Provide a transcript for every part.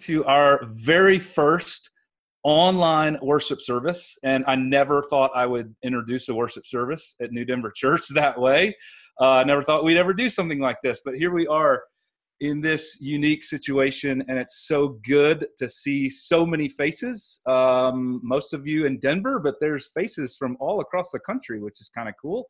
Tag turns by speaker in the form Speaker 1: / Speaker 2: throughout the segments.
Speaker 1: to our very first online worship service. And I never thought I would introduce a worship service at New Denver Church that way. Uh, I never thought we'd ever do something like this, but here we are in this unique situation, and it's so good to see so many faces. Um, most of you in Denver, but there's faces from all across the country, which is kind of cool.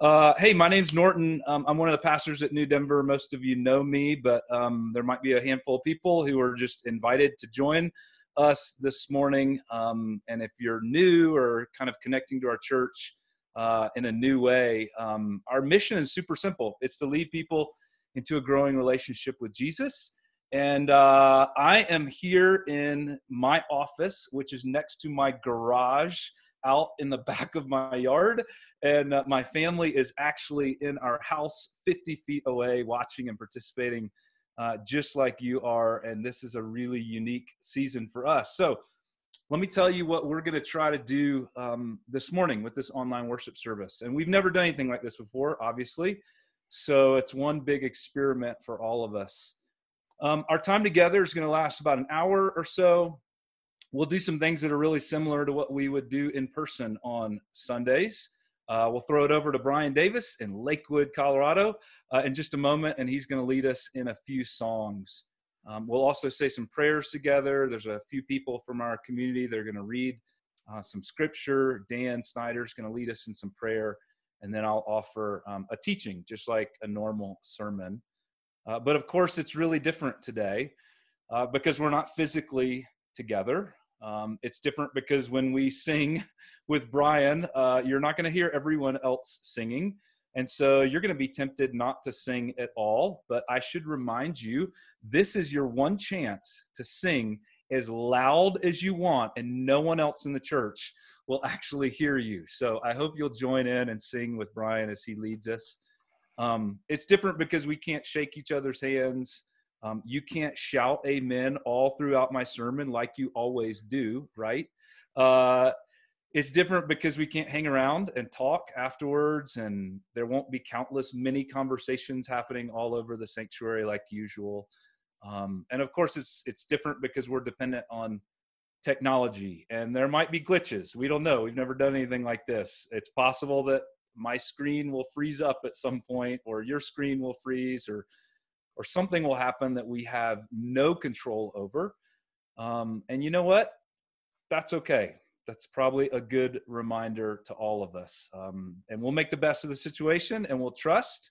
Speaker 1: Uh, hey, my name's Norton. Um, I'm one of the pastors at New Denver. Most of you know me, but um, there might be a handful of people who are just invited to join us this morning. Um, and if you're new or kind of connecting to our church uh, in a new way, um, our mission is super simple it's to lead people into a growing relationship with Jesus. And uh, I am here in my office, which is next to my garage out in the back of my yard. And uh, my family is actually in our house 50 feet away watching and participating uh, just like you are. And this is a really unique season for us. So let me tell you what we're going to try to do um, this morning with this online worship service. And we've never done anything like this before, obviously. So it's one big experiment for all of us. Um, our time together is going to last about an hour or so we'll do some things that are really similar to what we would do in person on Sundays. Uh, we'll throw it over to Brian Davis in Lakewood, Colorado, uh, in just a moment, and he's going to lead us in a few songs. Um, we'll also say some prayers together. There's a few people from our community that are going to read uh, some scripture. Dan Snyder is going to lead us in some prayer, and then I'll offer um, a teaching, just like a normal sermon. Uh, but of course, it's really different today uh, because we're not physically together. Um, it's different because when we sing with Brian, uh, you're not going to hear everyone else singing. And so you're going to be tempted not to sing at all. But I should remind you this is your one chance to sing as loud as you want, and no one else in the church will actually hear you. So I hope you'll join in and sing with Brian as he leads us. Um, it's different because we can't shake each other's hands. Um, you can't shout amen all throughout my sermon like you always do, right? Uh, it's different because we can't hang around and talk afterwards, and there won't be countless mini conversations happening all over the sanctuary like usual. Um, and of course, it's it's different because we're dependent on technology, and there might be glitches. We don't know. We've never done anything like this. It's possible that my screen will freeze up at some point, or your screen will freeze, or or something will happen that we have no control over. Um, and you know what? That's okay. That's probably a good reminder to all of us. Um, and we'll make the best of the situation and we'll trust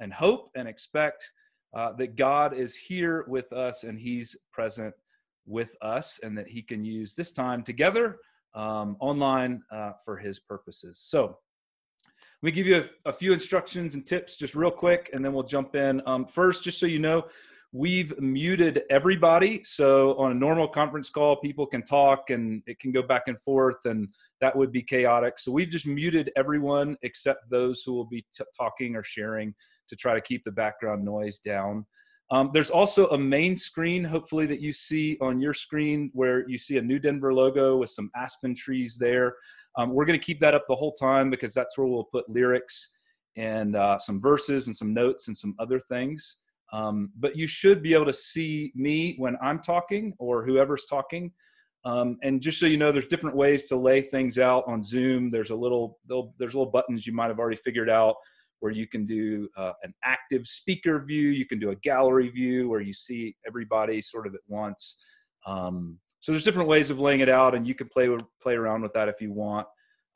Speaker 1: and hope and expect uh, that God is here with us and He's present with us and that He can use this time together um, online uh, for His purposes. So, let me give you a, a, few instructions and tips just real quick, and then we'll jump in. Um, first, just so you know, we've muted everybody. So on a normal conference call, people can talk and it can go back and forth, and that would be chaotic. So we've just muted everyone except those who will be t- talking or sharing to try to keep the background noise down. Um, there's also a main screen, hopefully, that you see on your screen where you see a New Denver logo with some aspen trees there. Um, we're going to keep that up the whole time because that's where we'll put lyrics and uh, some verses and some notes and some other things. Um, but you should be able to see me when I'm talking or whoever's talking. Um, and just so you know, there's different ways to lay things out on Zoom. There's a little there's little buttons you might have already figured out where you can do uh, an active speaker view. You can do a gallery view where you see everybody sort of at once. Um, so there's different ways of laying it out, and you can play play around with that if you want.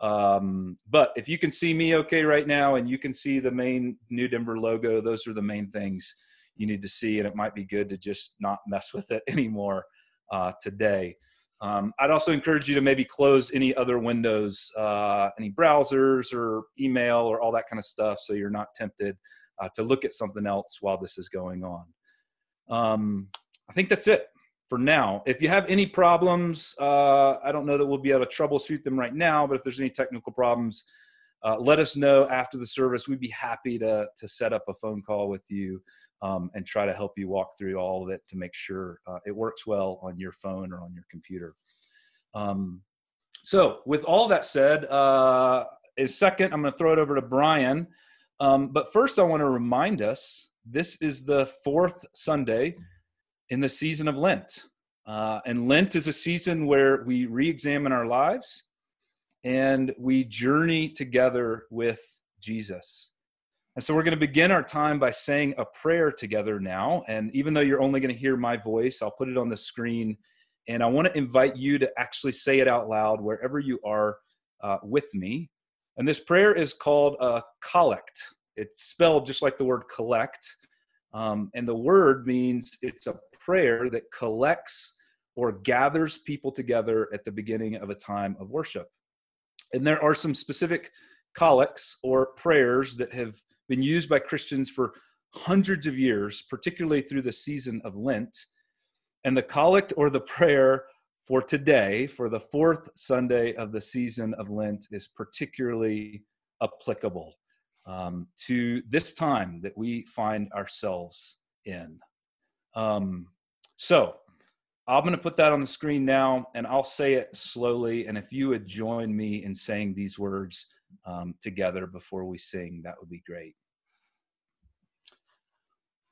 Speaker 1: Um, but if you can see me okay right now, and you can see the main New Denver logo, those are the main things you need to see, and it might be good to just not mess with it anymore uh, today. Um, I'd also encourage you to maybe close any other windows, uh, any browsers or email or all that kind of stuff, so you're not tempted uh, to look at something else while this is going on. Um, I think that's it for now. If you have any problems, uh, I don't know that we'll be able to troubleshoot them right now, but if there's any technical problems, uh, let us know after the service. We'd be happy to, to set up a phone call with you um, and try to help you walk through all of it to make sure uh, it works well on your phone or on your computer. Um, so, with all that said, uh, is second, I'm going to throw it over to Brian. Um, but first, I want to remind us this is the fourth Sunday in the season of Lent. Uh, and Lent is a season where we re examine our lives and we journey together with Jesus. And so we're going to begin our time by saying a prayer together now. And even though you're only going to hear my voice, I'll put it on the screen. And I want to invite you to actually say it out loud wherever you are uh, with me. And this prayer is called a collect. It's spelled just like the word collect. Um, and the word means it's a prayer that collects or gathers people together at the beginning of a time of worship. And there are some specific collects or prayers that have been used by Christians for hundreds of years, particularly through the season of Lent. And the collect or the prayer for today, for the fourth Sunday of the season of Lent, is particularly applicable um, to this time that we find ourselves in. Um, so, I'm going to put that on the screen now, and I'll say it slowly. And if you would join me in saying these words um, together before we sing, that would be great.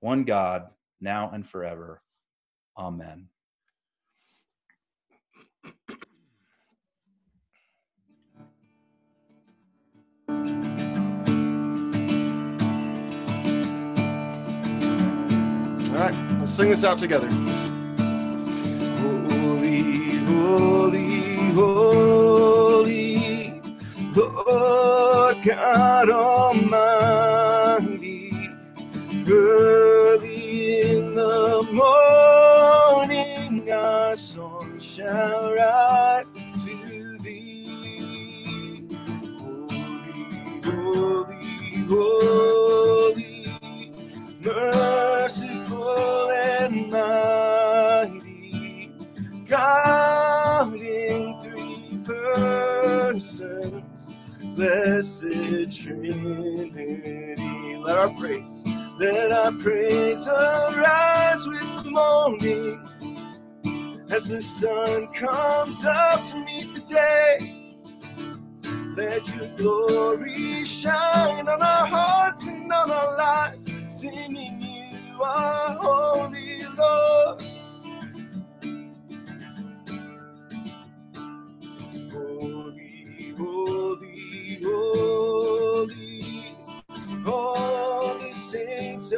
Speaker 1: one God, now and forever. Amen.
Speaker 2: All right, let's sing this out together. Holy, holy, holy, Lord God Almighty. Early shall rise to thee. Holy, holy, holy, merciful and mighty, God in three persons, blessed Trinity. Let our praise, let our praise arise with the morning as the sun comes up to meet the day. Let your glory shine on our hearts and on our lives, singing you are holy, Lord. Holy, holy, holy, all the saints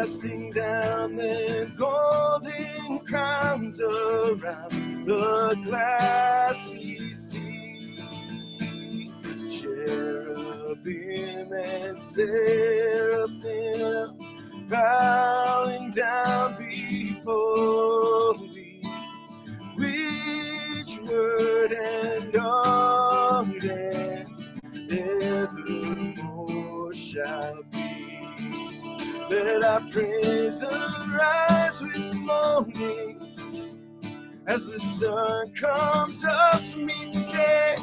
Speaker 2: casting down their golden crowns around the glassy sea. Cherubim and seraphim bowing down before thee. Which word and ardent evermore shall. Let our praise arise with morning as the sun comes up to meet the day.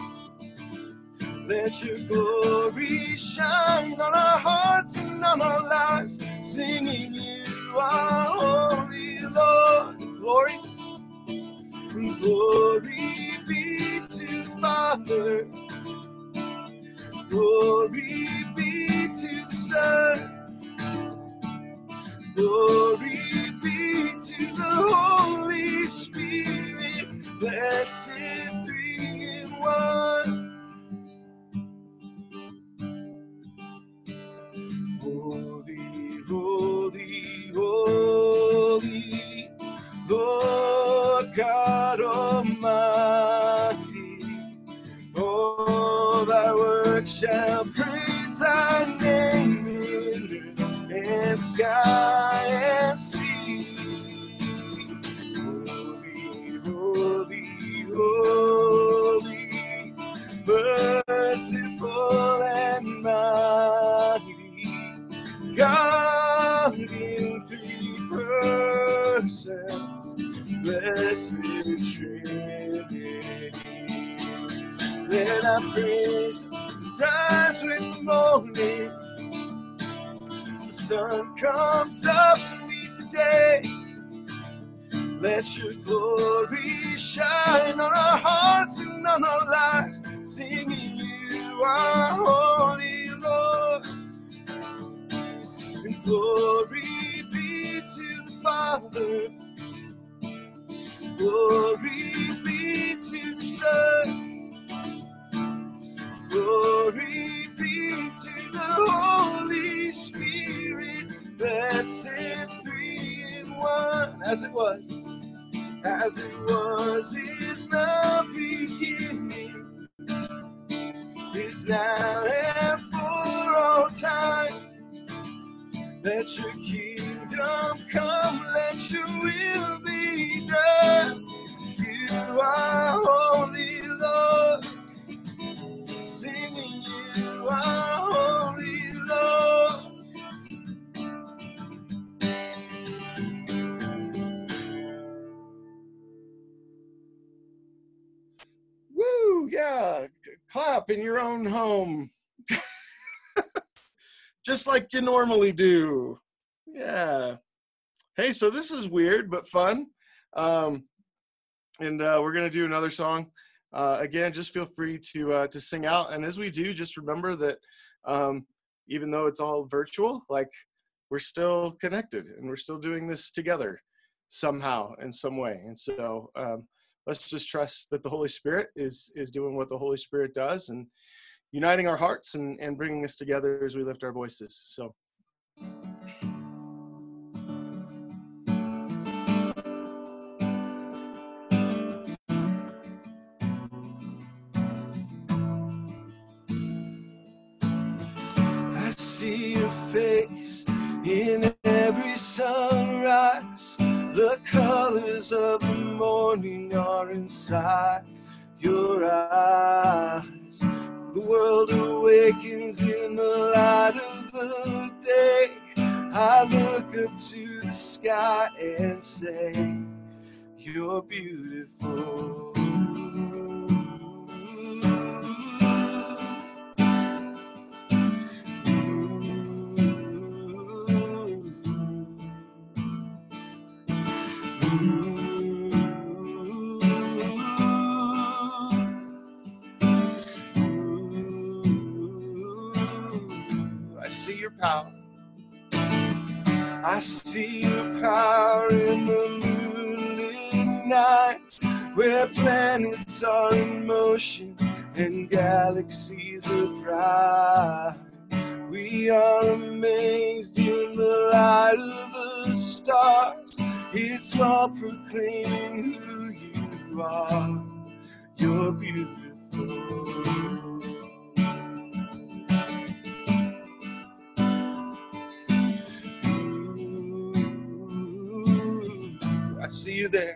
Speaker 2: Let your glory shine on our hearts and on our lives, singing you are holy, Lord. Glory, glory be to the Father. Glory be to the Son. Glory be to the Holy Spirit, blessed three in one. Yeah. Clap in your own home. Just like you normally do. Yeah. Hey, so this is weird but fun. Um, and uh, we're gonna do another song. Uh, again, just feel free to uh, to sing out. And as we do, just remember that um, even though it's all virtual, like we're still connected and we're still doing this together somehow in some way. And so um, let's just trust that the Holy Spirit is is doing what the Holy Spirit does and uniting our hearts and, and bringing us together as we lift our voices. So. I see your face in every sunrise. The colors of morning are inside your eyes. The world awakens in the light of the day. I look up to the sky and say, You're beautiful. Power. I see your power in the moonlit night where planets are in motion and galaxies are bright. We are amazed in the light of the stars. It's all proclaiming who you are. You're beautiful. See you there.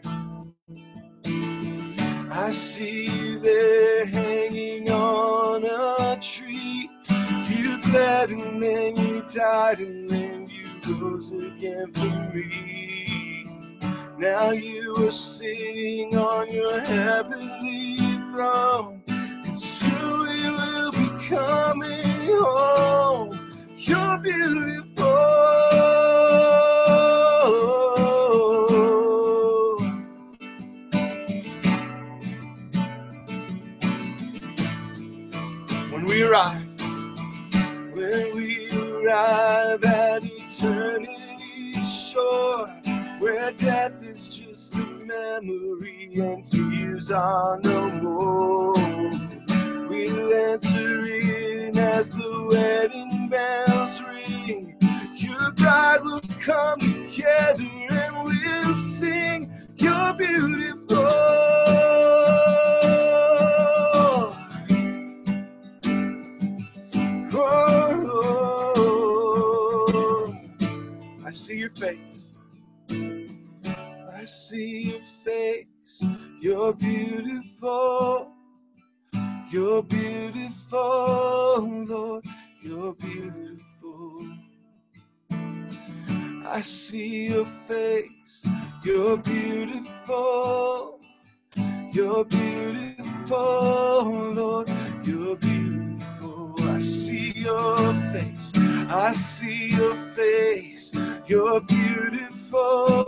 Speaker 2: I see you there hanging on a tree. You bled and then you died and then you rose again for me. Now you are sitting on your heavenly throne, and soon we will be coming home. You're beautiful. Arrive, when we arrive at eternity's shore, where death is just a memory and tears are no more. We'll enter in as the wedding bells ring. Your bride will come together and we'll sing. You're beautiful. I see your face. I see your face. You're beautiful. You're beautiful, Lord. You're beautiful. I see your face. You're beautiful. You're beautiful, Lord. You're beautiful. I see your face. I see your face. You're beautiful,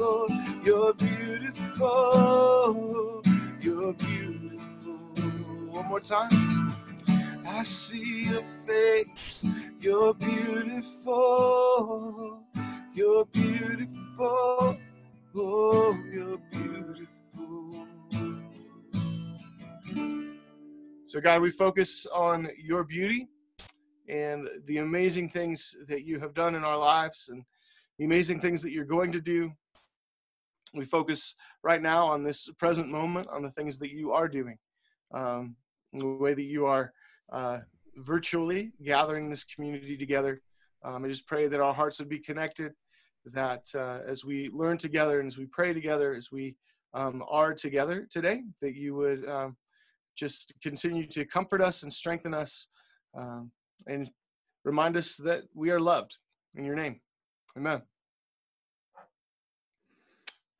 Speaker 2: Lord. You're beautiful. You're beautiful. One more time. I see your face. You're beautiful. You're beautiful. Oh, you're beautiful. So, God, we focus on your beauty and the amazing things that you have done in our lives and the amazing things that you're going to do. We focus right now on this present moment, on the things that you are doing, um, the way that you are uh, virtually gathering this community together. Um, I just pray that our hearts would be connected, that uh, as we learn together and as we pray together, as we um, are together today, that you would um, just continue to comfort us and strengthen us um, and remind us that we are loved in your name. Amen.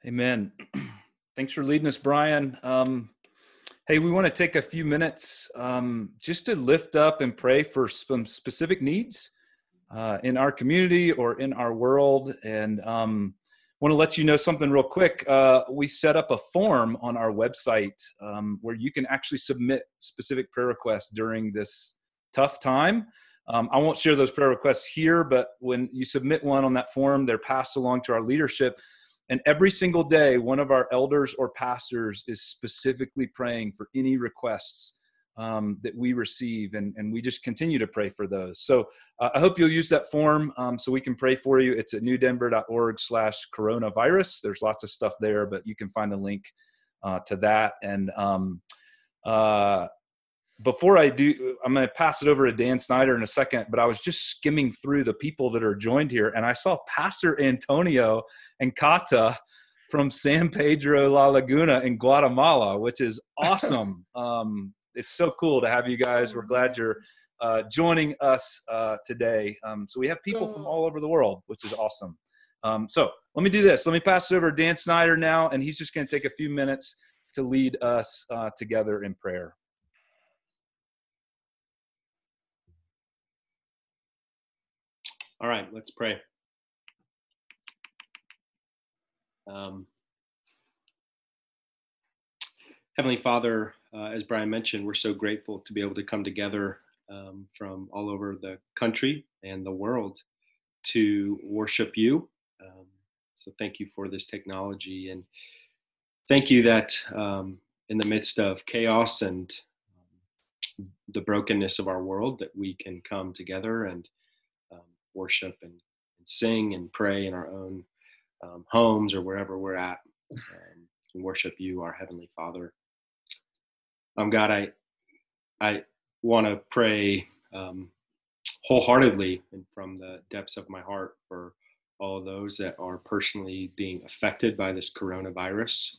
Speaker 1: Amen. Thanks for leading us, Brian. Um, hey, we want to take a few minutes um, just to lift up and pray for some specific needs uh, in our community or in our world. And um, want to let you know something real quick. Uh, we set up a form on our website um, where you can actually submit specific prayer requests during this tough time. Um, I won't share those prayer requests here, but when you submit one on that form, they're passed along to our leadership. And every single day, one of our elders or pastors is specifically praying for any requests um, that we receive, and, and we just continue to pray for those. So uh, I hope you'll use that form um, so we can pray for you. It's at newdenver.org slash coronavirus. There's lots of stuff there, but you can find a link uh, to that. And um, uh, before I do, I'm going to pass it over to Dan Snyder in a second, but I was just skimming through the people that are joined here, and I saw Pastor Antonio and Kata from San Pedro La Laguna in Guatemala, which is awesome. um, it's so cool to have you guys. We're glad you're uh, joining us uh, today. Um, so we have people from all over the world, which is awesome. Um, so let me do this. Let me pass it over to Dan Snyder now, and he's just going to take a few minutes to lead us uh, together in prayer.
Speaker 3: All right, let's pray. Um, Heavenly Father, uh, as Brian mentioned, we're so grateful to be able to come together um, from all over the country and the world to worship you. Um, so thank you for this technology and thank you that um, in the midst of chaos and um, the brokenness of our world that we can come together and worship and, and, sing and pray in our own um, homes or wherever we're at and worship you, our Heavenly Father. Um, God, I I want to pray um, wholeheartedly and from the depths of my heart for all those that are personally being affected by this coronavirus,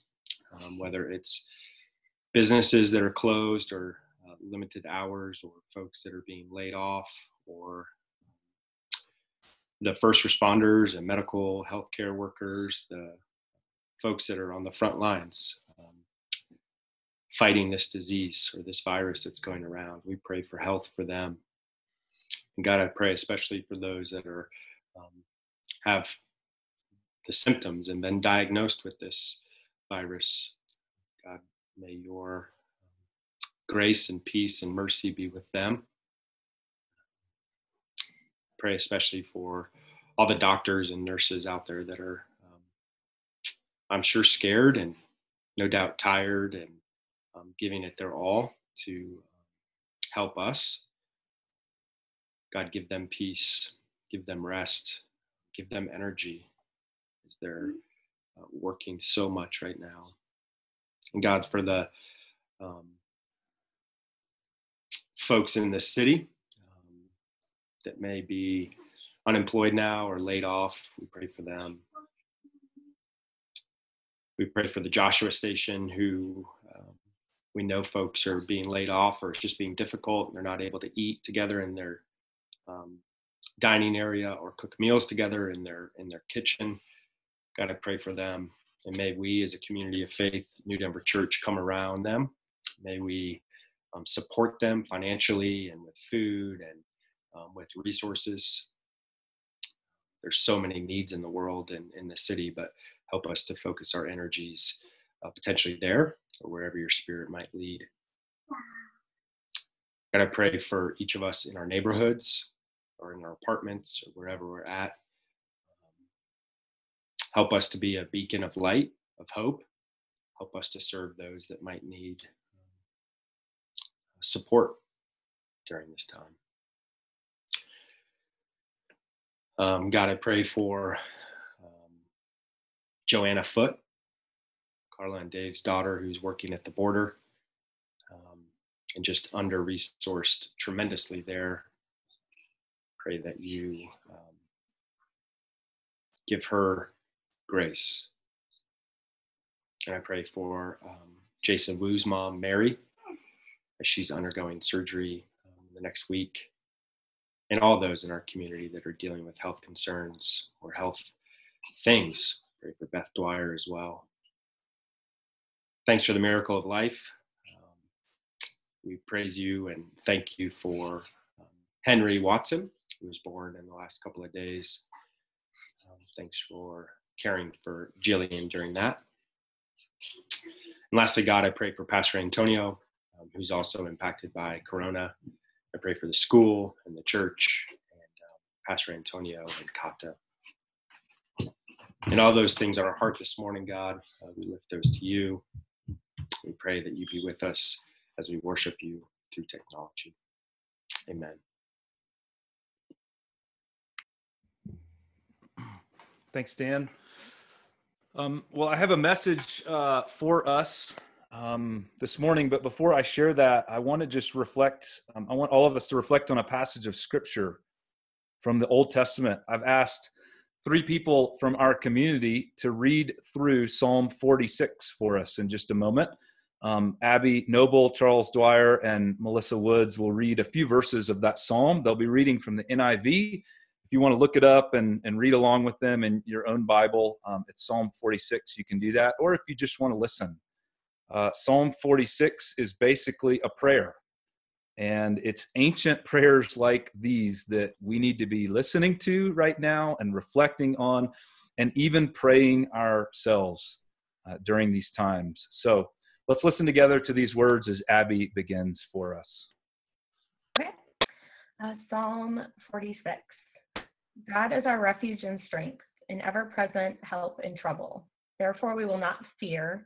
Speaker 3: um, whether it's businesses that are closed or uh, limited hours, or folks that are being laid off, or the first responders and medical healthcare workers, the folks that are on the front lines fighting this disease or this virus that's going around. We pray for health for them. And God, I pray especially for those that are um, have the symptoms and been diagnosed with this virus. God, may your um, grace and peace and mercy be with them. Pray especially for all the doctors and nurses out there that are, um, I'm sure, scared and no doubt tired and um, giving it their all to um, help us. God, give them peace, give them rest, give them energy as they're uh, working so much right now. And God, for the um, folks in this city that may be unemployed now or laid off, we pray for them. We pray for the Joshua Station who um, we know folks are being laid off or it's just being difficult they're not able to eat together in their um, dining area or cook meals together in their in their kitchen. God, I pray for them, and may we, as a community of faith, New Denver Church, come around them. May we um, support them financially and with food and um, with resources. There's so many needs in the world and in the city, but help us to focus our energies uh, potentially there or wherever your spirit might lead. And I pray for each of us in our neighborhoods or in our apartments or wherever we're at. Um, help us to be a beacon of light, of hope. Help us to serve those that might need um, support during this time. Um, God, I pray for um, Joanna Foot, Carla and Dave's daughter, who's working at the border um, and just under resourced tremendously there. Pray that you um, give her grace. And I pray for um, Jason Wu's mom, Mary, as she's undergoing surgery um, the next week, and all those in our community that are dealing with health concerns or health things. Pray for Beth Dwyer as well thanks for the miracle of life. Um, we praise you and thank you for um, Henry Watson, who was born in the last couple of days. Um, thanks for caring for Jillian during that. And lastly, God, I pray for Pastor Antonio, um, who's also impacted by Corona. I pray for the school and the church and uh, Pastor Antonio and Kata. And all those things on our heart this morning, God, uh, we lift those to you. We pray that you be with us as we worship you through technology. Amen.
Speaker 1: Thanks, Dan. Um, well, I have a message uh, for us um, this morning, but before I share that, I want to just reflect. Um, I want all of us to reflect on a passage of scripture from the Old Testament. I've asked three people from our community to read through Psalm 46 for us in just a moment. Um, Abby Noble, Charles Dwyer, and Melissa Woods will read a few verses of that psalm. They'll be reading from the NIV. If you want to look it up and, and read along with them in your own Bible, um, it's Psalm 46. You can do that. Or if you just want to listen, uh, Psalm 46 is basically a prayer. And it's ancient prayers like these that we need to be listening to right now and reflecting on, and even praying ourselves uh, during these times. So, Let's listen together to these words as Abby begins for us.
Speaker 4: Okay. Uh, Psalm 46. God is our refuge and strength, an ever present help in trouble. Therefore, we will not fear,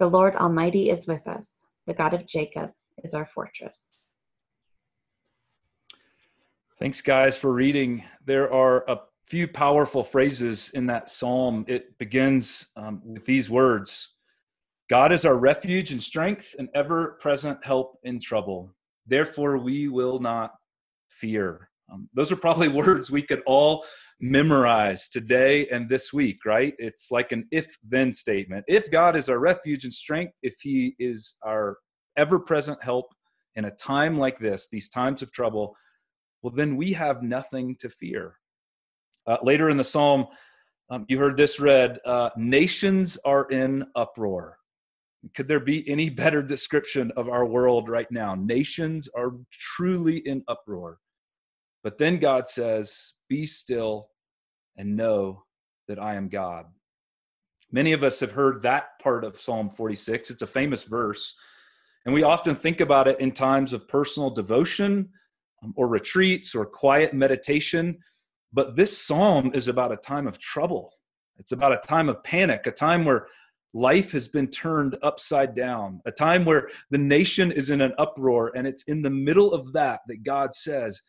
Speaker 5: The Lord Almighty is with us. The God of Jacob is our fortress.
Speaker 1: Thanks, guys, for reading. There are a few powerful phrases in that psalm. It begins um, with these words God is our refuge and strength, and ever present help in trouble. Therefore, we will not fear. Um, those are probably words we could all memorize today and this week, right? It's like an if then statement. If God is our refuge and strength, if He is our ever present help in a time like this, these times of trouble, well, then we have nothing to fear. Uh, later in the psalm, um, you heard this read uh, Nations are in uproar. Could there be any better description of our world right now? Nations are truly in uproar. But then God says, Be still and know that I am God. Many of us have heard that part of Psalm 46. It's a famous verse, and we often think about it in times of personal devotion um, or retreats or quiet meditation. But this psalm is about a time of trouble. It's about a time of panic, a time where life has been turned upside down, a time where the nation is in an uproar. And it's in the middle of that that God says,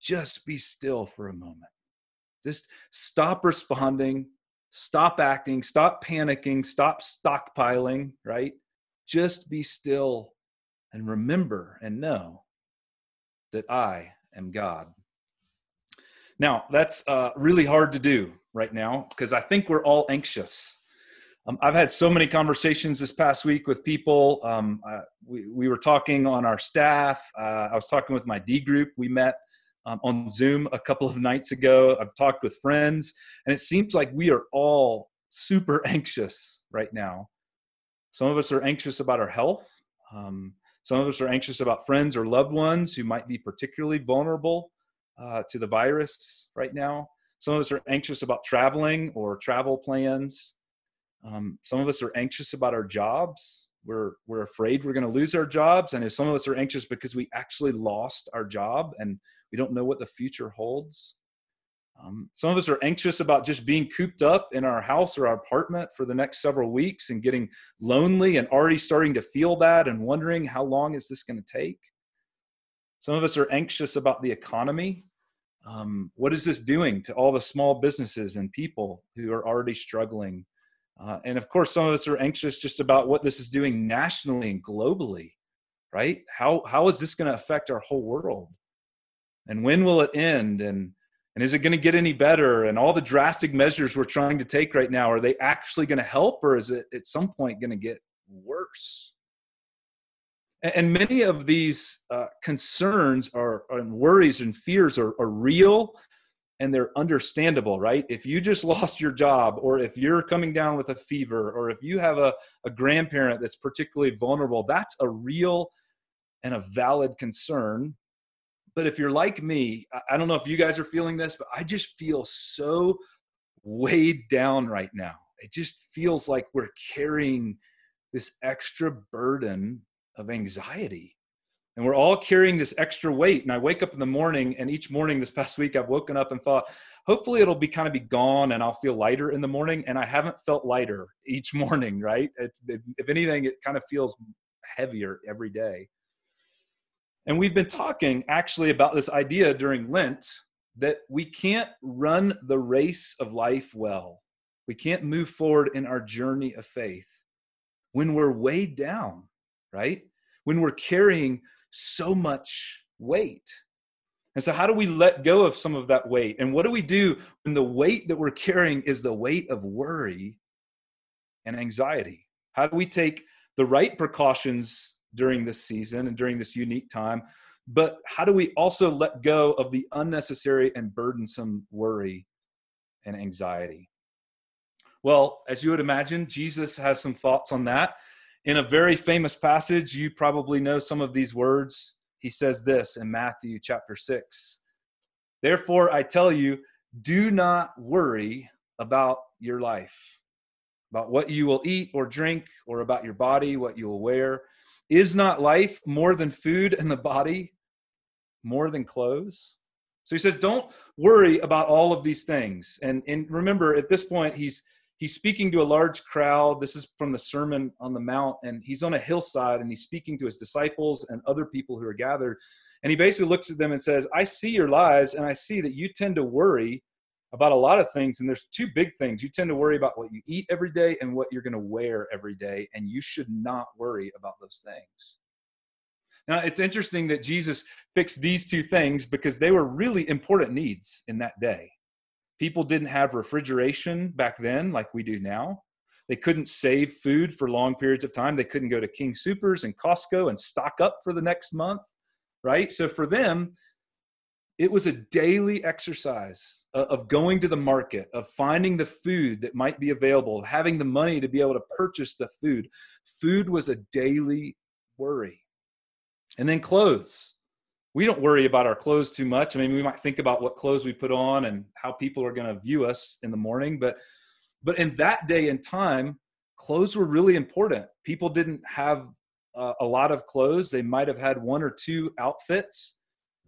Speaker 1: just be still for a moment. Just stop responding, stop acting, stop panicking, stop stockpiling, right? Just be still and remember and know that I am God. Now, that's uh, really hard to do right now because I think we're all anxious. Um, I've had so many conversations this past week with people. Um, uh, we, we were talking on our staff. Uh, I was talking with my D group. We met um, on Zoom a couple of nights ago. I've talked with friends, and it seems like we are all super anxious right now. Some of us are anxious about our health. Um, some of us are anxious about friends or loved ones who might be particularly vulnerable uh, to the virus right now. Some of us are anxious about traveling or travel plans. Um, some of us are anxious about our jobs. We're we're afraid we're going to lose our jobs, and if some of us are anxious because we actually lost our job and we don't know what the future holds. Um, some of us are anxious about just being cooped up in our house or our apartment for the next several weeks and getting lonely and already starting to feel that and wondering how long is this going to take. Some of us are anxious about the economy. Um, what is this doing to all the small businesses and people who are already struggling? Uh, and of course, some of us are anxious just about what this is doing nationally and globally, right? How, how is this going to affect our whole world? And when will it end? And, and is it going to get any better? And all the drastic measures we're trying to take right now, are they actually going to help or is it at some point going to get worse? And many of these uh, concerns are, and worries and fears are, are real and they're understandable, right? If you just lost your job, or if you're coming down with a fever, or if you have a, a grandparent that's particularly vulnerable, that's a real and a valid concern. But if you're like me, I don't know if you guys are feeling this, but I just feel so weighed down right now. It just feels like we're carrying this extra burden of anxiety. And we're all carrying this extra weight. And i wake up in the morning and each morning this past week i've woken up and thought hopefully it'll be kind of be gone and i'll feel lighter in the morning. And i haven't felt lighter each morning right? It, it, if anything it kind of feels heavier every day and we've been talking actually about this idea during lent that we can't run the race of life well we can't move forward in our journey of faith when we're weighed down right when we're carrying so much weight. And so, how do we let go of some of that weight? And what do we do when the weight that we're carrying is the weight of worry and anxiety? How do we take the right precautions during this season and during this unique time? But how do we also let go of the unnecessary and burdensome worry and anxiety? Well, as you would imagine, Jesus has some thoughts on that. In a very famous passage, you probably know some of these words. He says this in Matthew chapter 6 Therefore, I tell you, do not worry about your life, about what you will eat or drink, or about your body, what you will wear. Is not life more than food and the body more than clothes? So he says, don't worry about all of these things. And, and remember, at this point, he's he's speaking to a large crowd. This is from the Sermon on the Mount, and he's on a hillside and he's speaking to his disciples and other people who are gathered. And he basically looks at them and says, I see your lives, and I see that you tend to worry about a lot of things. And there's two big things. You tend to worry about what you eat every day and what you're going to wear every day, and you should not worry about those things. Now, it's interesting that Jesus fixed these two things because they were really important needs in that day. People didn't have refrigeration back then like we do now. They couldn't save food for long periods of time. They couldn't go to King Supers and Costco and stock up for the next month, right? So for them, it was a daily exercise of going to the market, of finding the food that might be available, having the money to be able to purchase the food. Food was a daily worry. And then clothes. we don't worry about our clothes too much. I mean, we might think about what clothes we put on and how people are going to view us in the morning, but but in that day and time, clothes were really important. People didn't have uh, a lot of clothes. They might have had one or two outfits.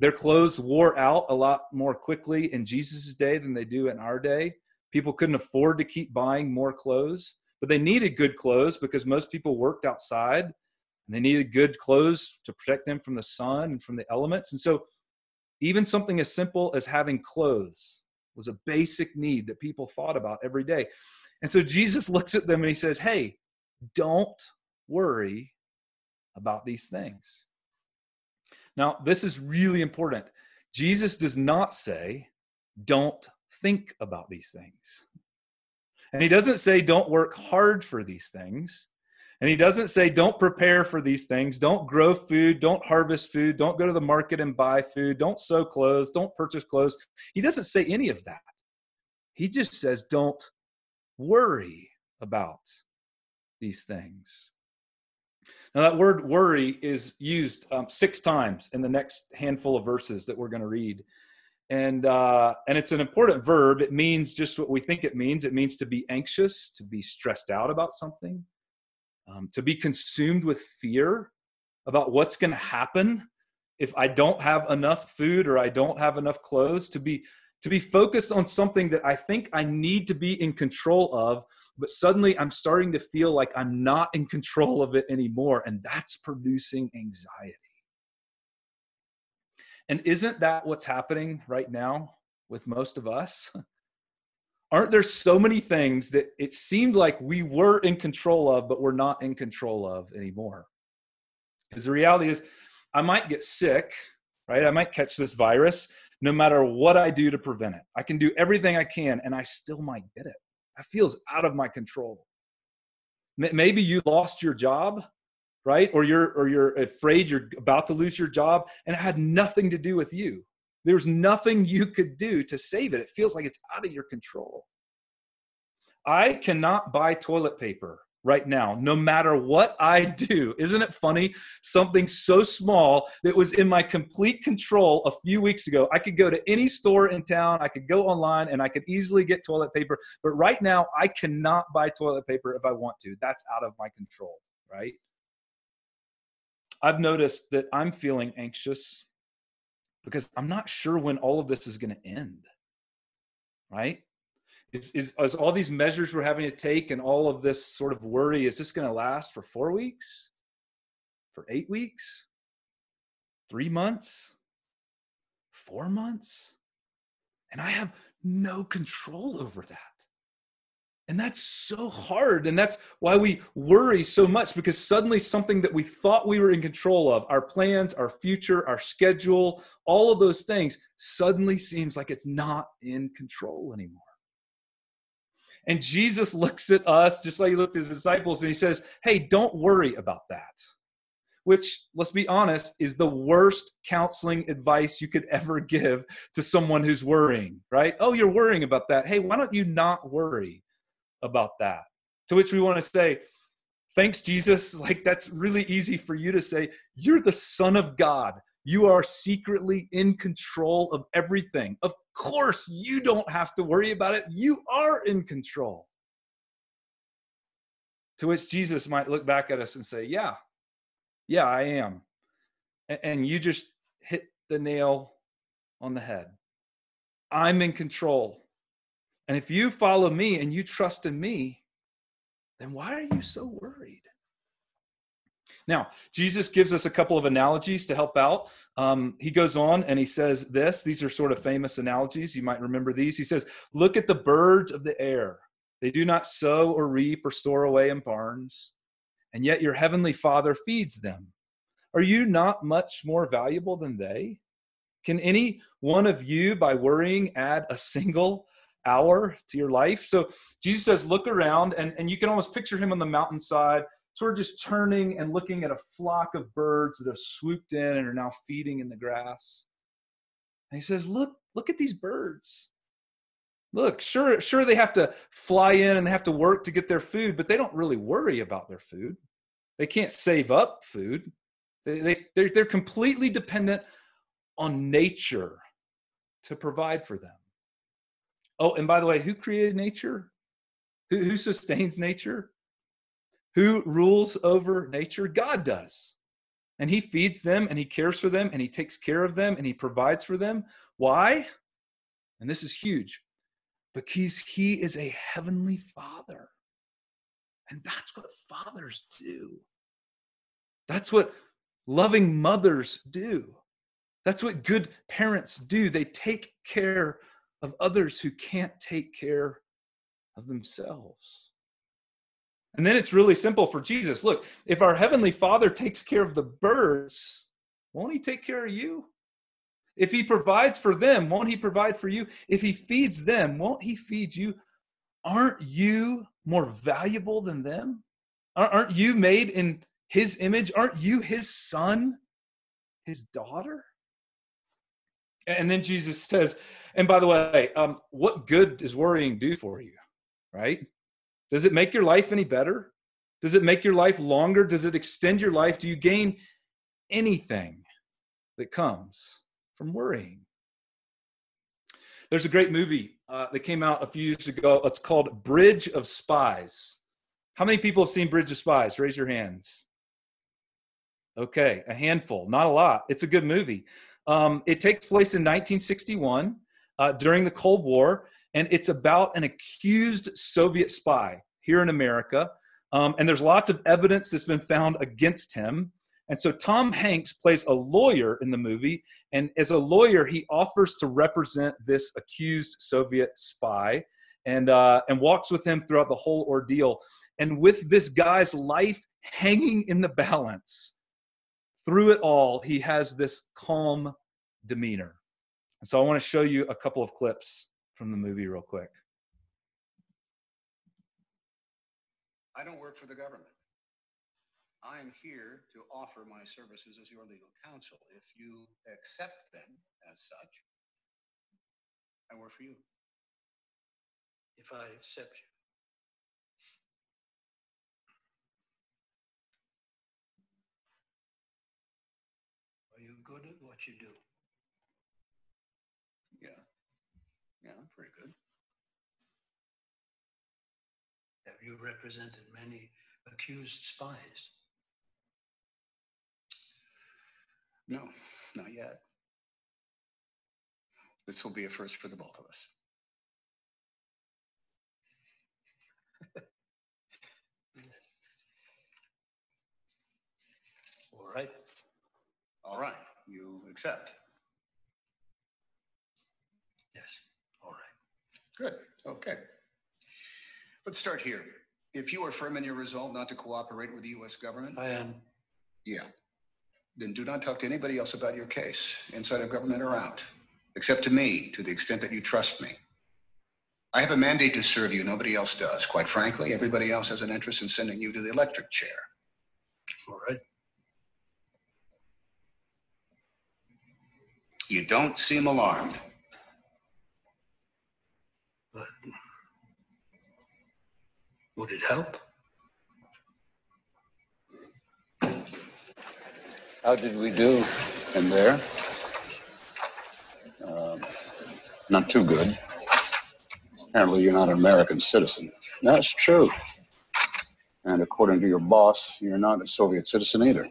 Speaker 1: Their clothes wore out a lot more quickly in Jesus' day than they do in our day. People couldn't afford to keep buying more clothes, but they needed good clothes because most people worked outside and they needed good clothes to protect them from the sun and from the elements. And so, even something as simple as having clothes was a basic need that people thought about every day. And so, Jesus looks at them and he says, Hey, don't worry about these things. Now, this is really important. Jesus does not say, Don't think about these things. And he doesn't say, Don't work hard for these things. And he doesn't say, don't prepare for these things. Don't grow food. Don't harvest food. Don't go to the market and buy food. Don't sew clothes. Don't purchase clothes. He doesn't say any of that. He just says, don't worry about these things. Now, that word worry is used um, six times in the next handful of verses that we're going to read. And, uh, and it's an important verb. It means just what we think it means it means to be anxious, to be stressed out about something um, to be consumed with fear about what's going to happen if I don't have enough food or I don't have enough clothes, to be to be focused on something that I think I need to be in control of, but suddenly I'm starting to feel like I'm not in control of it anymore, and that's producing anxiety. And isn't that what's happening right now with most of us? aren't there so many things that it seemed like we were in control of, but we're not in control of anymore? Because the reality is, I might get sick, right? I might catch this virus no matter what I do to prevent it. I can do everything I can and I still might get it. That feels out of my control. Maybe you lost your job, right? Or you're or you're afraid you're about to lose your job and it had nothing to do with you. There's nothing you could do to save it. It feels like it's out of your control. I cannot buy toilet paper right now, no matter what I do. Isn't it funny? Something so small that was in my complete control a few weeks ago. I could go to any store in town, I could go online, and I could easily get toilet paper. But right now, I cannot buy toilet paper if I want to. That's out of my control, right? I've noticed that I'm feeling anxious because I'm not sure when all of this is going to end. Right? Is, is, is all these measures we're having to take and all of this sort of worry, is this going to last for four weeks? For eight weeks? Three months? Four months? And I have no control over that. And that's so hard. And that's why we worry so much because suddenly something that we thought we were in control of, our plans, our future, our schedule, all of those things, suddenly seems like it's not in control anymore. And Jesus looks at us just like he looked at his disciples and he says, Hey, don't worry about that. Which, let's be honest, is the worst counseling advice you could ever give to someone who's worrying, right? Oh, you're worrying about that. Hey, why don't you not worry? about that. To which we want to say, Thanks, Jesus. Like, that's really easy for you to say. You're the Son of God. You are secretly in control of everything. Of course, you don't have to worry about it. You are in control. To which Jesus might look back at us and say, Yeah, yeah, I am. And you just hit the nail on the head. I'm in control. And if you follow me and you trust in me, then why are you so worried? Now, Jesus gives us a couple of analogies to help out. Um, he goes on and he says this. These are sort of famous analogies. You might remember these. He says, Look at the birds of the air. They do not sow or reap or store away in barns, and yet your heavenly Father feeds them. Are you not much more valuable than they? Can any one of you, by worrying, add a single hour to your life. So Jesus says, look around, and, and you can almost picture him on the mountainside, sort of just turning and looking at a flock of birds that have swooped in and are now feeding in the grass. And he says, Look, look at these birds. Look, sure, sure they have to fly in and they have to work to get their food, but they don't really worry about their food. They can't save up food. They, they, they're, they're completely dependent on nature to provide for them. Oh, and by the way, who created nature? Who, who sustains nature? Who rules over nature? God does. And he feeds them and he cares for them and he takes care of them and he provides for them. Why? And this is huge because he is a heavenly father. And that's what fathers do. That's what loving mothers do. That's what good parents do. They take care of others who can't take care of themselves. And then it's really simple for Jesus. Look, if our Heavenly Father takes care of the birds, won't He take care of you? If He provides for them, won't He provide for you? If He feeds them, won't He feed you? Aren't you more valuable than them? Aren't you made in His image? Aren't you His son, His daughter? And then Jesus says, and by the way, um, what good does worrying do for you? Right? Does it make your life any better? Does it make your life longer? Does it extend your life? Do you gain anything that comes from worrying? There's a great movie uh, that came out a few years ago. It's called Bridge of Spies. How many people have seen Bridge of Spies? Raise your hands. Okay, a handful, not a lot. It's a good movie. Um, it takes place in 1961 uh, during the Cold War, and it's about an accused Soviet spy here in America. Um, and there's lots of evidence that's been found against him. And so Tom Hanks plays a lawyer in the movie. And as a lawyer, he offers to represent this accused Soviet spy and, uh, and walks with him throughout the whole ordeal. And with this guy's life hanging in the balance, through it all, he has this calm demeanor. And so I want to show you a couple of clips from the movie real quick.
Speaker 6: I don't work for the government. I am here to offer my services as your legal counsel. If you accept them as such, I work for you.
Speaker 7: If I accept you. Are you good at what you do?
Speaker 6: Pretty good.
Speaker 7: Have you represented many accused spies?
Speaker 6: No, not yet. This will be a first for the both of us.
Speaker 7: All right.
Speaker 6: All right, you accept.
Speaker 7: Yes. All right.
Speaker 6: Good. Okay. Let's start here. If you are firm in your resolve not to cooperate with the U.S. government,
Speaker 7: I am.
Speaker 6: yeah, then do not talk to anybody else about your case, inside of government or out, except to me, to the extent that you trust me. I have a mandate to serve you. Nobody else does. Quite frankly, everybody else has an interest in sending you to the electric chair.
Speaker 7: All right.
Speaker 6: You don't seem alarmed.
Speaker 7: Would it help?
Speaker 6: How did we do in there? Um, not too good. Apparently, you're not an American citizen. That's true. And according to your boss, you're not a Soviet citizen either.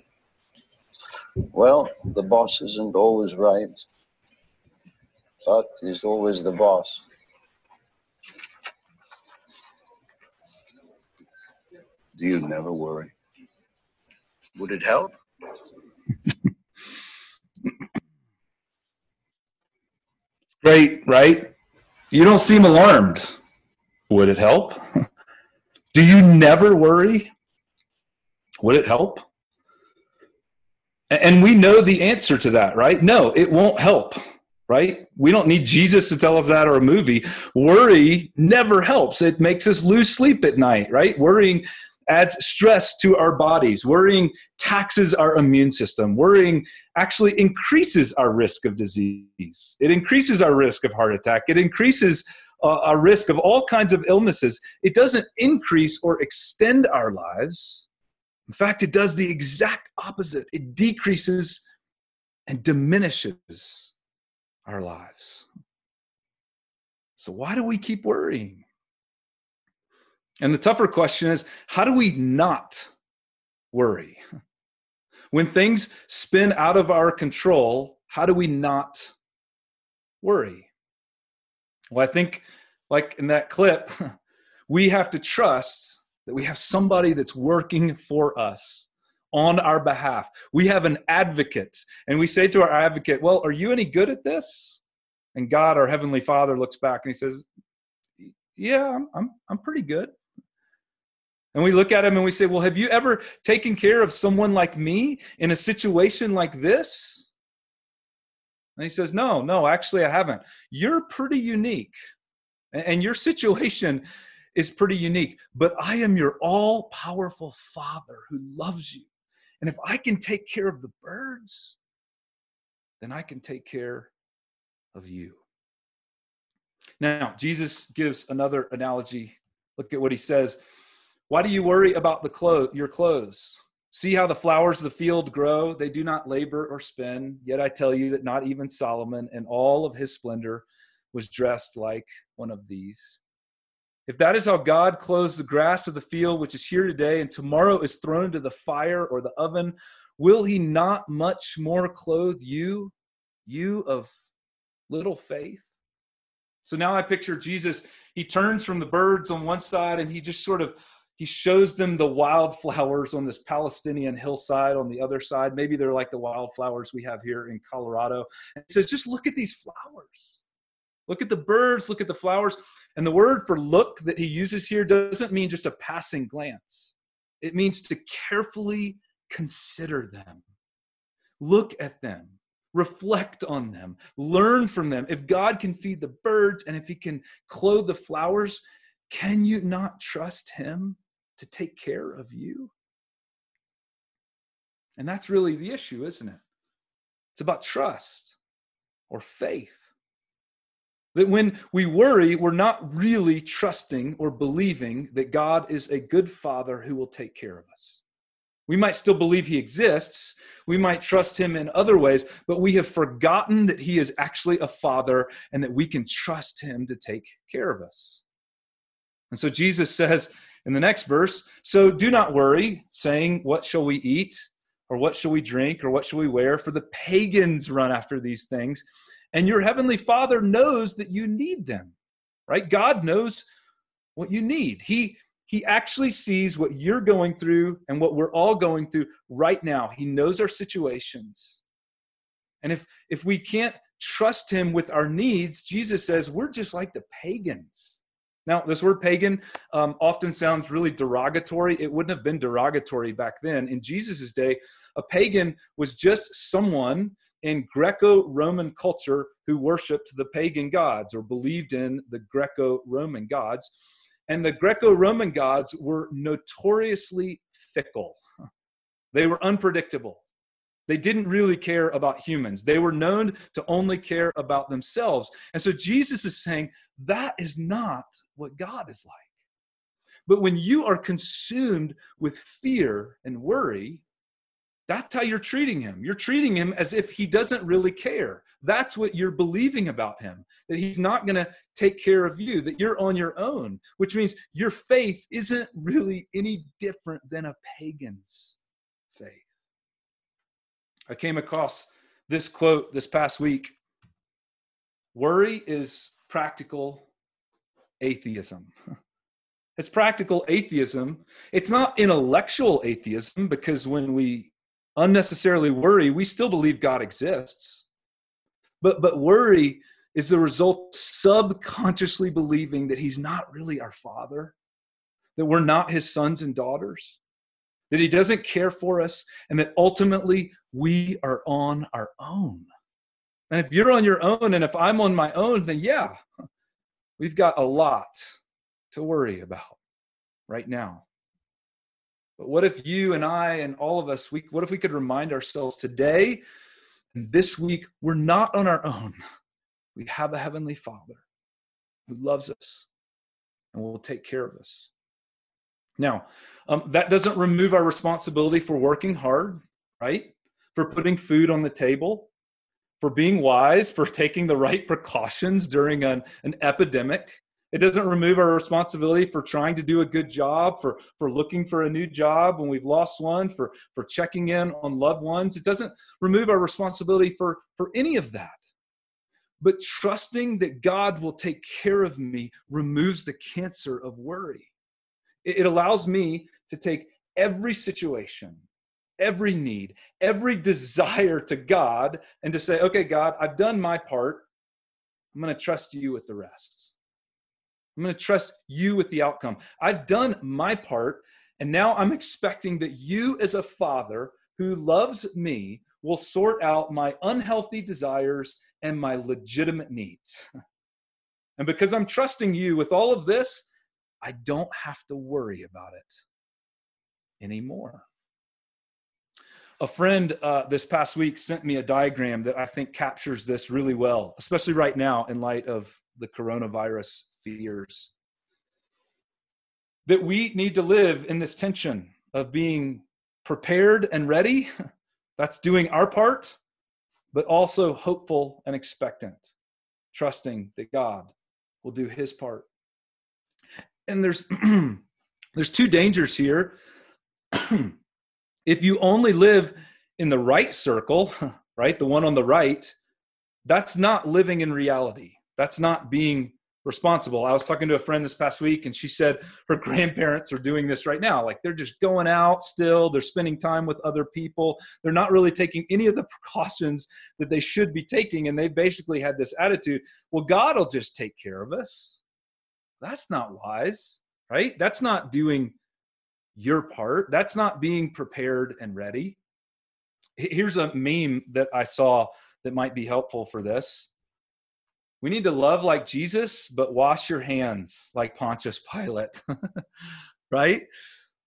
Speaker 8: Well, the boss isn't always right, but he's always the boss.
Speaker 6: You never worry?
Speaker 8: Would it help?
Speaker 1: Great, right? You don't seem alarmed. Would it help? Do you never worry? Would it help? And we know the answer to that, right? No, it won't help, right? We don't need Jesus to tell us that or a movie. Worry never helps. It makes us lose sleep at night, right? Worrying adds stress to our bodies. Worrying taxes our immune system. Worrying actually increases our risk of disease. It increases our risk of heart attack. It increases uh, our risk of all kinds of illnesses. It doesn't increase or extend our lives. In fact, it does the exact opposite. It decreases and diminishes our lives. So, why do we keep worrying? And the tougher question is how do we not worry? When things spin out of our control, how do we not worry? Well, I think, like in that clip, we have to trust that we have somebody that's working for us on our behalf. We have an advocate, and we say to our advocate, Well, are you any good at this? And God, our Heavenly Father, looks back and He says, Yeah, I'm, I'm, I'm pretty good. And we look at him and we say, Well, have you ever taken care of someone like me in a situation like this? And he says, No, no, actually, I haven't. You're pretty unique. And your situation is pretty unique. But I am your all powerful Father who loves you. And if I can take care of the birds, then I can take care of you. Now, Jesus gives another analogy. Look at what he says. Why do you worry about the clo- your clothes? See how the flowers of the field grow? They do not labor or spin. Yet I tell you that not even Solomon in all of his splendor was dressed like one of these. If that is how God clothes the grass of the field, which is here today and tomorrow is thrown into the fire or the oven, will he not much more clothe you, you of little faith? So now I picture Jesus, he turns from the birds on one side and he just sort of he shows them the wildflowers on this Palestinian hillside on the other side. Maybe they're like the wildflowers we have here in Colorado. And he says, just look at these flowers. Look at the birds, look at the flowers. And the word for look that he uses here doesn't mean just a passing glance, it means to carefully consider them, look at them, reflect on them, learn from them. If God can feed the birds and if he can clothe the flowers, can you not trust him to take care of you? And that's really the issue, isn't it? It's about trust or faith. That when we worry, we're not really trusting or believing that God is a good father who will take care of us. We might still believe he exists. We might trust him in other ways, but we have forgotten that he is actually a father and that we can trust him to take care of us. And so Jesus says in the next verse, So do not worry, saying, What shall we eat? Or what shall we drink? Or what shall we wear? For the pagans run after these things. And your heavenly Father knows that you need them, right? God knows what you need. He he actually sees what you're going through and what we're all going through right now. He knows our situations. And if if we can't trust him with our needs, Jesus says we're just like the pagans now, this word pagan um, often sounds really derogatory. It wouldn't have been derogatory back then. In Jesus' day, a pagan was just someone in Greco Roman culture who worshiped the pagan gods or believed in the Greco Roman gods. And the Greco Roman gods were notoriously fickle, they were unpredictable. They didn't really care about humans. They were known to only care about themselves. And so Jesus is saying that is not what God is like. But when you are consumed with fear and worry, that's how you're treating him. You're treating him as if he doesn't really care. That's what you're believing about him, that he's not going to take care of you, that you're on your own, which means your faith isn't really any different than a pagan's faith. I came across this quote this past week Worry is practical atheism. It's practical atheism. It's not intellectual atheism because when we unnecessarily worry, we still believe God exists. But, but worry is the result subconsciously believing that He's not really our Father, that we're not His sons and daughters, that He doesn't care for us, and that ultimately we are on our own. And if you're on your own, and if I'm on my own, then yeah, we've got a lot to worry about right now. But what if you and I and all of us, we, what if we could remind ourselves today and this week, we're not on our own. We have a Heavenly Father who loves us and will take care of us. Now, um, that doesn't remove our responsibility for working hard, right? For putting food on the table. for being wise, for taking the right precautions during an, an epidemic. It doesn't remove our responsibility for trying to do a good job, for, for looking for a new job when we've lost one, for, for checking in on loved ones. It doesn't remove our responsibility for, for any of that. But trusting that God will take care of me removes the cancer of worry. It, allows me to take every situation, every need, every desire to God and to say, okay, God, I've done my part. I'm going to trust you with the rest. I'm going to trust you with the outcome. I've done my part, and now I'm expecting that you, as a father who loves me, will sort out my unhealthy desires and my legitimate needs. And because I'm trusting you with all of this, I don't have to worry about it anymore. A friend uh, this past week sent me a diagram that I think captures this really well, especially right now in light of the coronavirus fears. That we need to live in this tension of being prepared and ready. That's doing our part, but also hopeful and expectant, trusting that God will do his part. And there's there's two dangers here. if you only live in the right circle, right, the one on the right, that's not living in reality. That's not being responsible. I was talking to a friend this past week and she said her grandparents are doing this right now. Like they're just going out still, they're spending time with other people. They're not really taking any of the precautions that they should be taking. And they basically had this attitude well, God will just take care of us. That's not wise, right? That's not doing your part. That's not being prepared and ready. Here's a meme that I saw that might be helpful for this. We need to love like Jesus, but wash your hands like Pontius Pilate, right?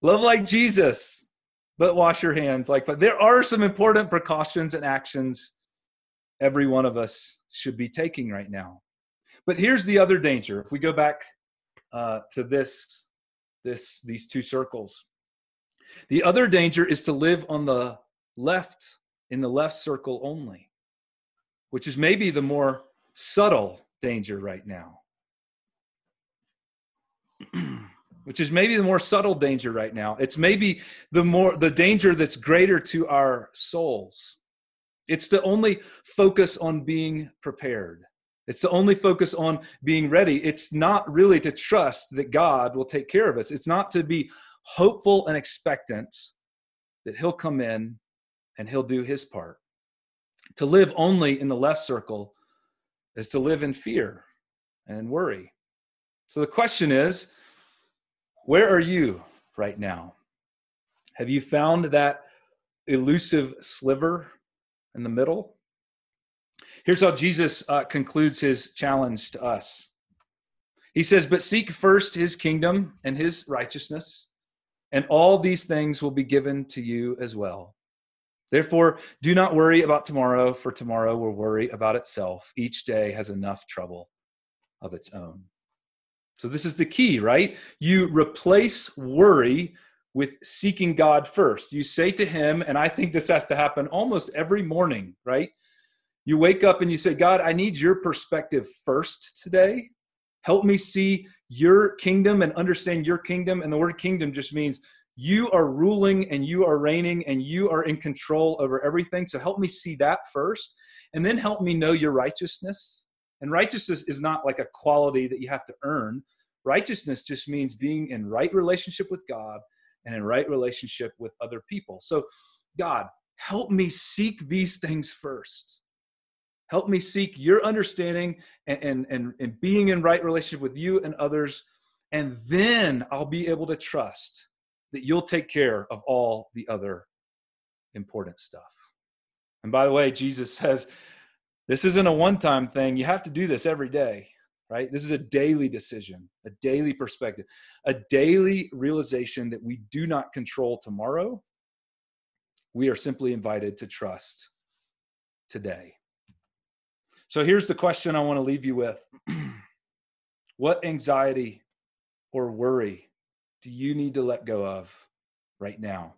Speaker 1: Love like Jesus, but wash your hands like. But there are some important precautions and actions every one of us should be taking right now. But here's the other danger. If we go back uh, to this, this, these two circles, the other danger is to live on the left in the left circle only, which is maybe the more subtle danger right now, which is maybe the more subtle danger right now. It's maybe the more the danger that's greater to our souls. It's to only focus on being prepared. It's to only focus on being ready. It's not really to trust that God will take care of us. It's not to be hopeful and expectant that He'll come in and He'll do His part. To live only in the left circle is to live in fear and worry. So the question is where are you right now? Have you found that elusive sliver in the middle? Here's how Jesus uh, concludes his challenge to us. He says, But seek first his kingdom and his righteousness, and all these things will be given to you as well. Therefore, do not worry about tomorrow, for tomorrow will worry about itself. Each day has enough trouble of its own. So, this is the key, right? You replace worry with seeking God first. You say to Him, and I think this has to happen almost every morning, right? You wake up and you say, God, I need your perspective first today. Help me see your kingdom and understand your kingdom. And the word kingdom just means you are ruling and you are reigning and you are in control over everything. So help me see that first. And then help me know your righteousness. And righteousness is not like a quality that you have to earn. Righteousness just means being in right relationship with God and in right relationship with other people. So, God, help me seek these things first. Help me seek your understanding and, and, and, and being in right relationship with you and others. And then I'll be able to trust that you'll take care of all the other important stuff. And by the way, Jesus says this isn't a one time thing. You have to do this every day, right? This is a daily decision, a daily perspective, a daily realization that we do not control tomorrow. We are simply invited to trust today. So here's the question I want to leave you with What anxiety or worry do you need to let go of right now?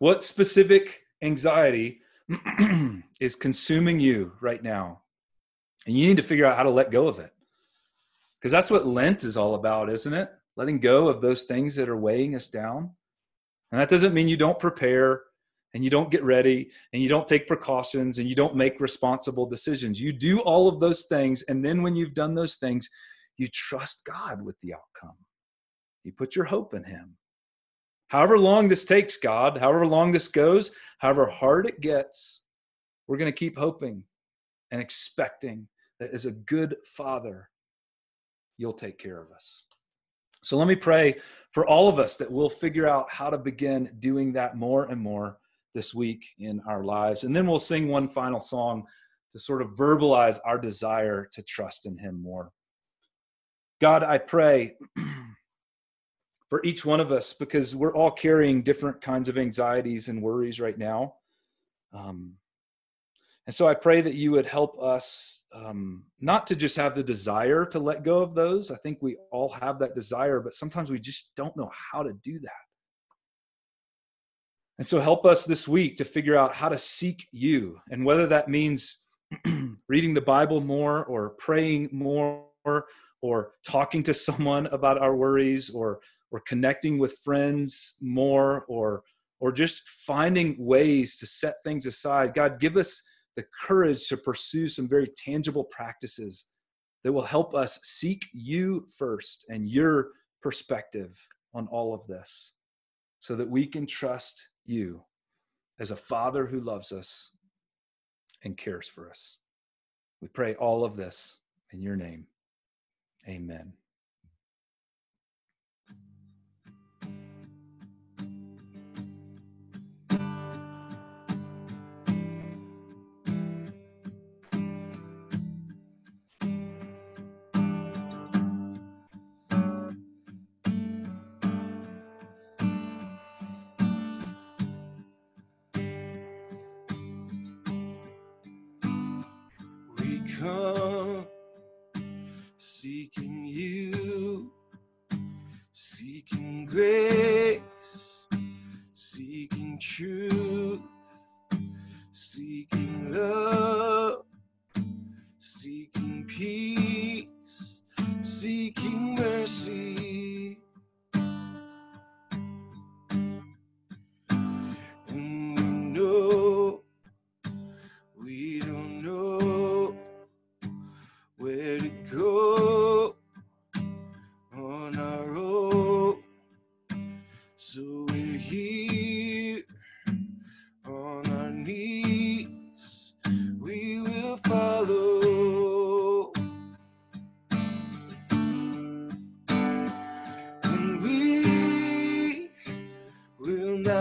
Speaker 1: What specific anxiety is consuming you right now. And you need to figure out how to let go of it. Because that's what Lent is all about, isn't it? Letting go of those things that are weighing us down. And that doesn't mean you don't prepare and you don't get ready and you don't take precautions and you don't make responsible decisions. You do all of those things. And then when you've done those things, you trust God with the outcome. You put your hope in Him. However long this takes, God, however long this goes, however hard it gets, we're going to keep hoping and expecting that as a good Father, you'll take care of us. So let me pray for all of us that we'll figure out how to begin doing that more and more this week in our lives. And then we'll sing one final song to sort of verbalize our desire to trust in Him more. God, I pray for each one of us because we're all carrying different kinds of anxieties and worries right now. Um, and so I pray that you would help us um, not to just have the desire to let go of those. I think we all have that desire, but sometimes we just don't know how to do that. And so help us this week to figure out how to seek you, and whether that means reading the Bible more, or praying more, or talking to someone about our worries, or or connecting with friends more, or or just finding ways to set things aside. God, give us the courage to pursue some very tangible practices that will help us seek you first and your perspective on all of this so that we can trust you as a father who loves us and cares for us. We pray all of this in your name. Amen.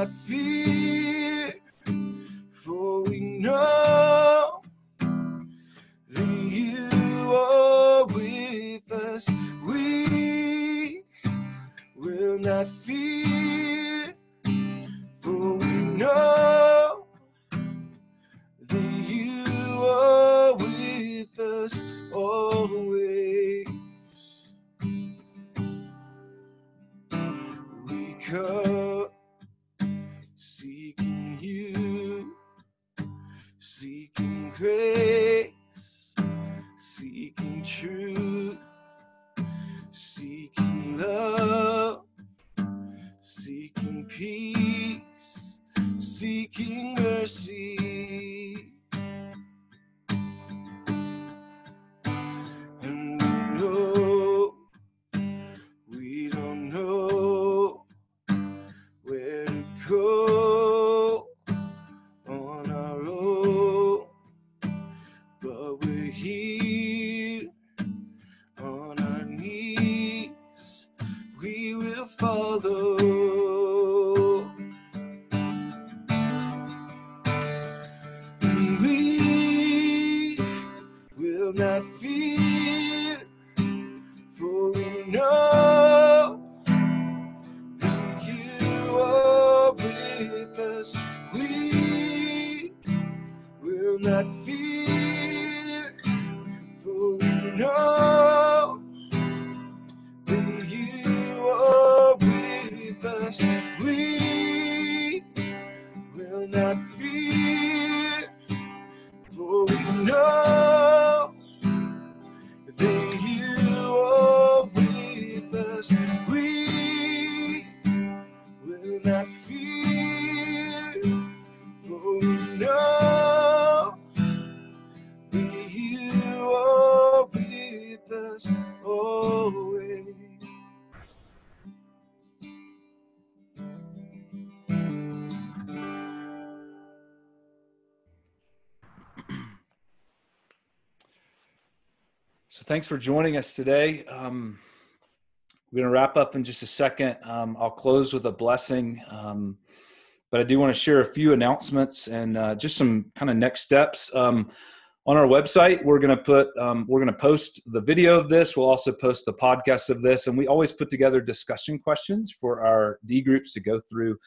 Speaker 2: Not fear,
Speaker 1: thanks for joining us today. Um, we're going to wrap up in just a second. Um, I'll close with a blessing, um, but I do want to share a few announcements and uh, just some kind of next steps. Um, on our website, we're going to put um, we're going to post the video of this. We'll also post the podcast of this, and we always put together discussion questions for our D groups to go through.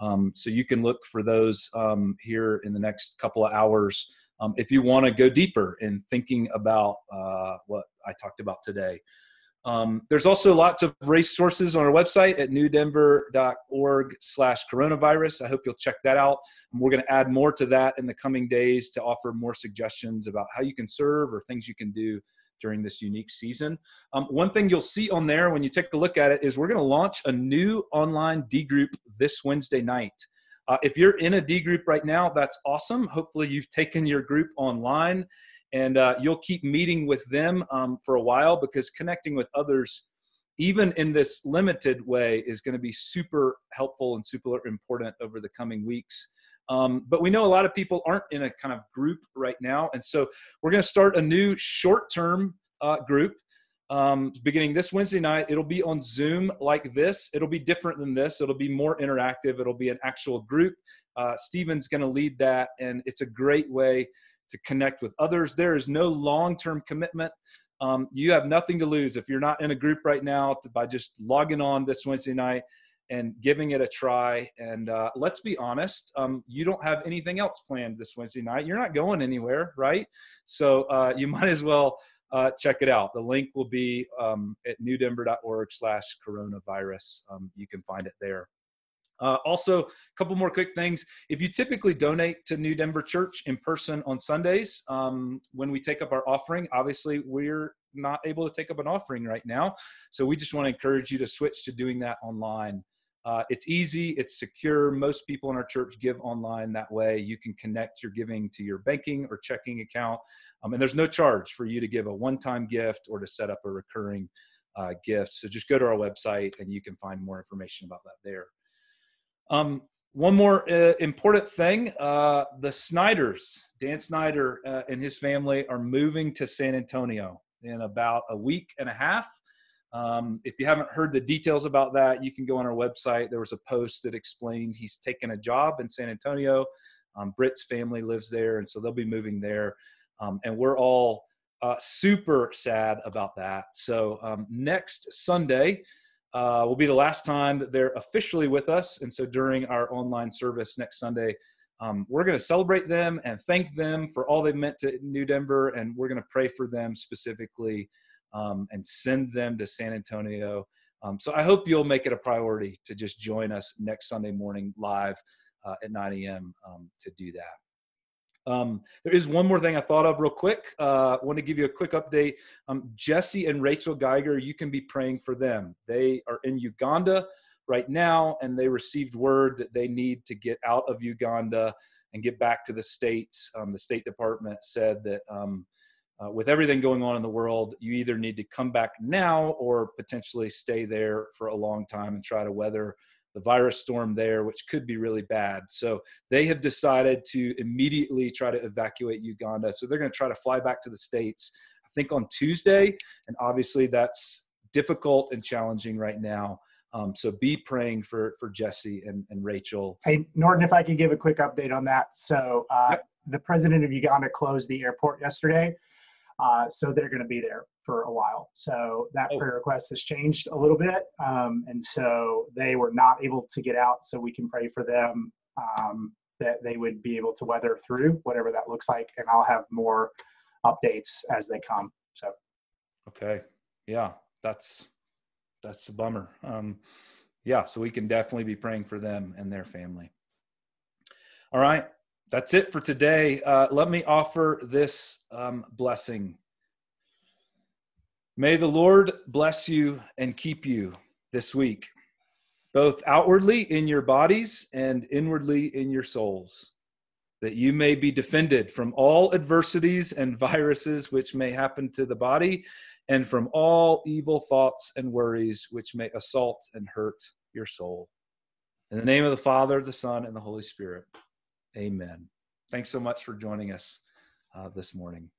Speaker 1: Um, so you can look for those here in the next couple of hours um, if you want to go deeper in thinking about uh, what I talked about today. Um, there's also lots of resources on our website at newdenver.org slash coronavirus. I hope you'll check that out. And we're going to add more to that in the coming days to offer more suggestions about how you can serve or things you can do during this unique season. Um, one thing you'll see on there when you take a look at it is we're going to launch a new online D group this Wednesday night. Uh, if you're in a D group right now, that's awesome. Hopefully, you've taken your group online and uh, you'll keep meeting with them um, for a while because connecting with others, even in this limited way, is going to be super helpful and super important over the coming weeks. Um, but we know a lot of people aren't in a kind of group right now. And so we're going to start a new short term uh, group um, beginning this Wednesday night. It'll be on Zoom like this. It'll be different than this. It'll be more interactive. It'll be an actual group. Uh, Stephen's going to lead that, and it's a great way to connect with others. There is no long term commitment. Um, you have nothing to lose if you're not in a group right now to, by just logging on this Wednesday night and giving it a try. And uh, let's be honest, um, you don't have anything else planned this Wednesday night. You're not going anywhere, right? So uh, you might as well uh, check it out. The link will be um, at newdenver.org slash coronavirus. Um, you can find it there. Uh, also, a couple more quick things. If you typically donate to New Denver Church in person on Sundays, um, when we take up our offering, obviously we're not able to take up an offering right now. So we just want to encourage you to switch to doing that online. Uh, it's easy, it's secure. Most people in our church give online that way. You can connect your giving to your banking or checking account, um, and there's no charge for you to give a one time gift or to set up a recurring uh, gift. So just go to our website and you can find more information about that there. Um, one more uh, important thing uh, the Snyders, Dan Snyder uh, and his family are moving to San Antonio in about a week and a half. Um, if you haven't heard the details about that, you can go on our website. There was a post that explained he's taken a job in San Antonio. Um, Britt's family lives there, and so they'll be moving there. Um, and we're all uh, super sad about that. So um, next Sunday uh, will be the last time that they're officially with us. And so during our online service next Sunday, um, we're going to celebrate them and thank them for all they've meant to New Denver, and we're going to pray for them specifically um, and send them to San Antonio. Um, so I hope you'll make it a priority to just join us next Sunday morning live uh, at 9 a.m. Um, to do that. Um, there is one more thing I thought of real quick. Uh, want to give you a quick update. Um, Jesse and Rachel Geiger, you can be praying for them. They are in Uganda right now, and they received word that they need to get out of Uganda and get back to the states. Um, the State Department said that um, uh, with everything going on in the world, you either need to come back now or potentially stay there for a long time and try to weather the virus storm there, which could be really bad. So they have decided to immediately try to evacuate Uganda. So they're going to try to fly back to the States, I think on Tuesday. And obviously that's difficult and challenging right now. Um, so be praying for for Jesse and, and Rachel.
Speaker 9: Hey Norton, if I could give a quick update on that. So uh, yep. the president of Uganda closed the airport yesterday. Uh, so they're going to be there for a while. So that oh. prayer request has changed a little bit. Um, and so they were not able to get out. So we can pray for them um, that they would be able to weather through whatever that looks like. And I'll have more updates as they come. So,
Speaker 1: okay. Yeah, that's, that's a bummer. Um, yeah, so we can definitely be praying for them and their family. All right that's it for today. Uh, let me offer this um, blessing. May the Lord bless you and keep you this week, both outwardly in your bodies and inwardly in your souls, that you may be defended from all adversities and viruses which may happen to the body, and from all evil thoughts and worries which may assault and hurt your soul. In the name of the Father, the Son, and the Holy Spirit. Amen. Thanks so much for joining us uh, this morning.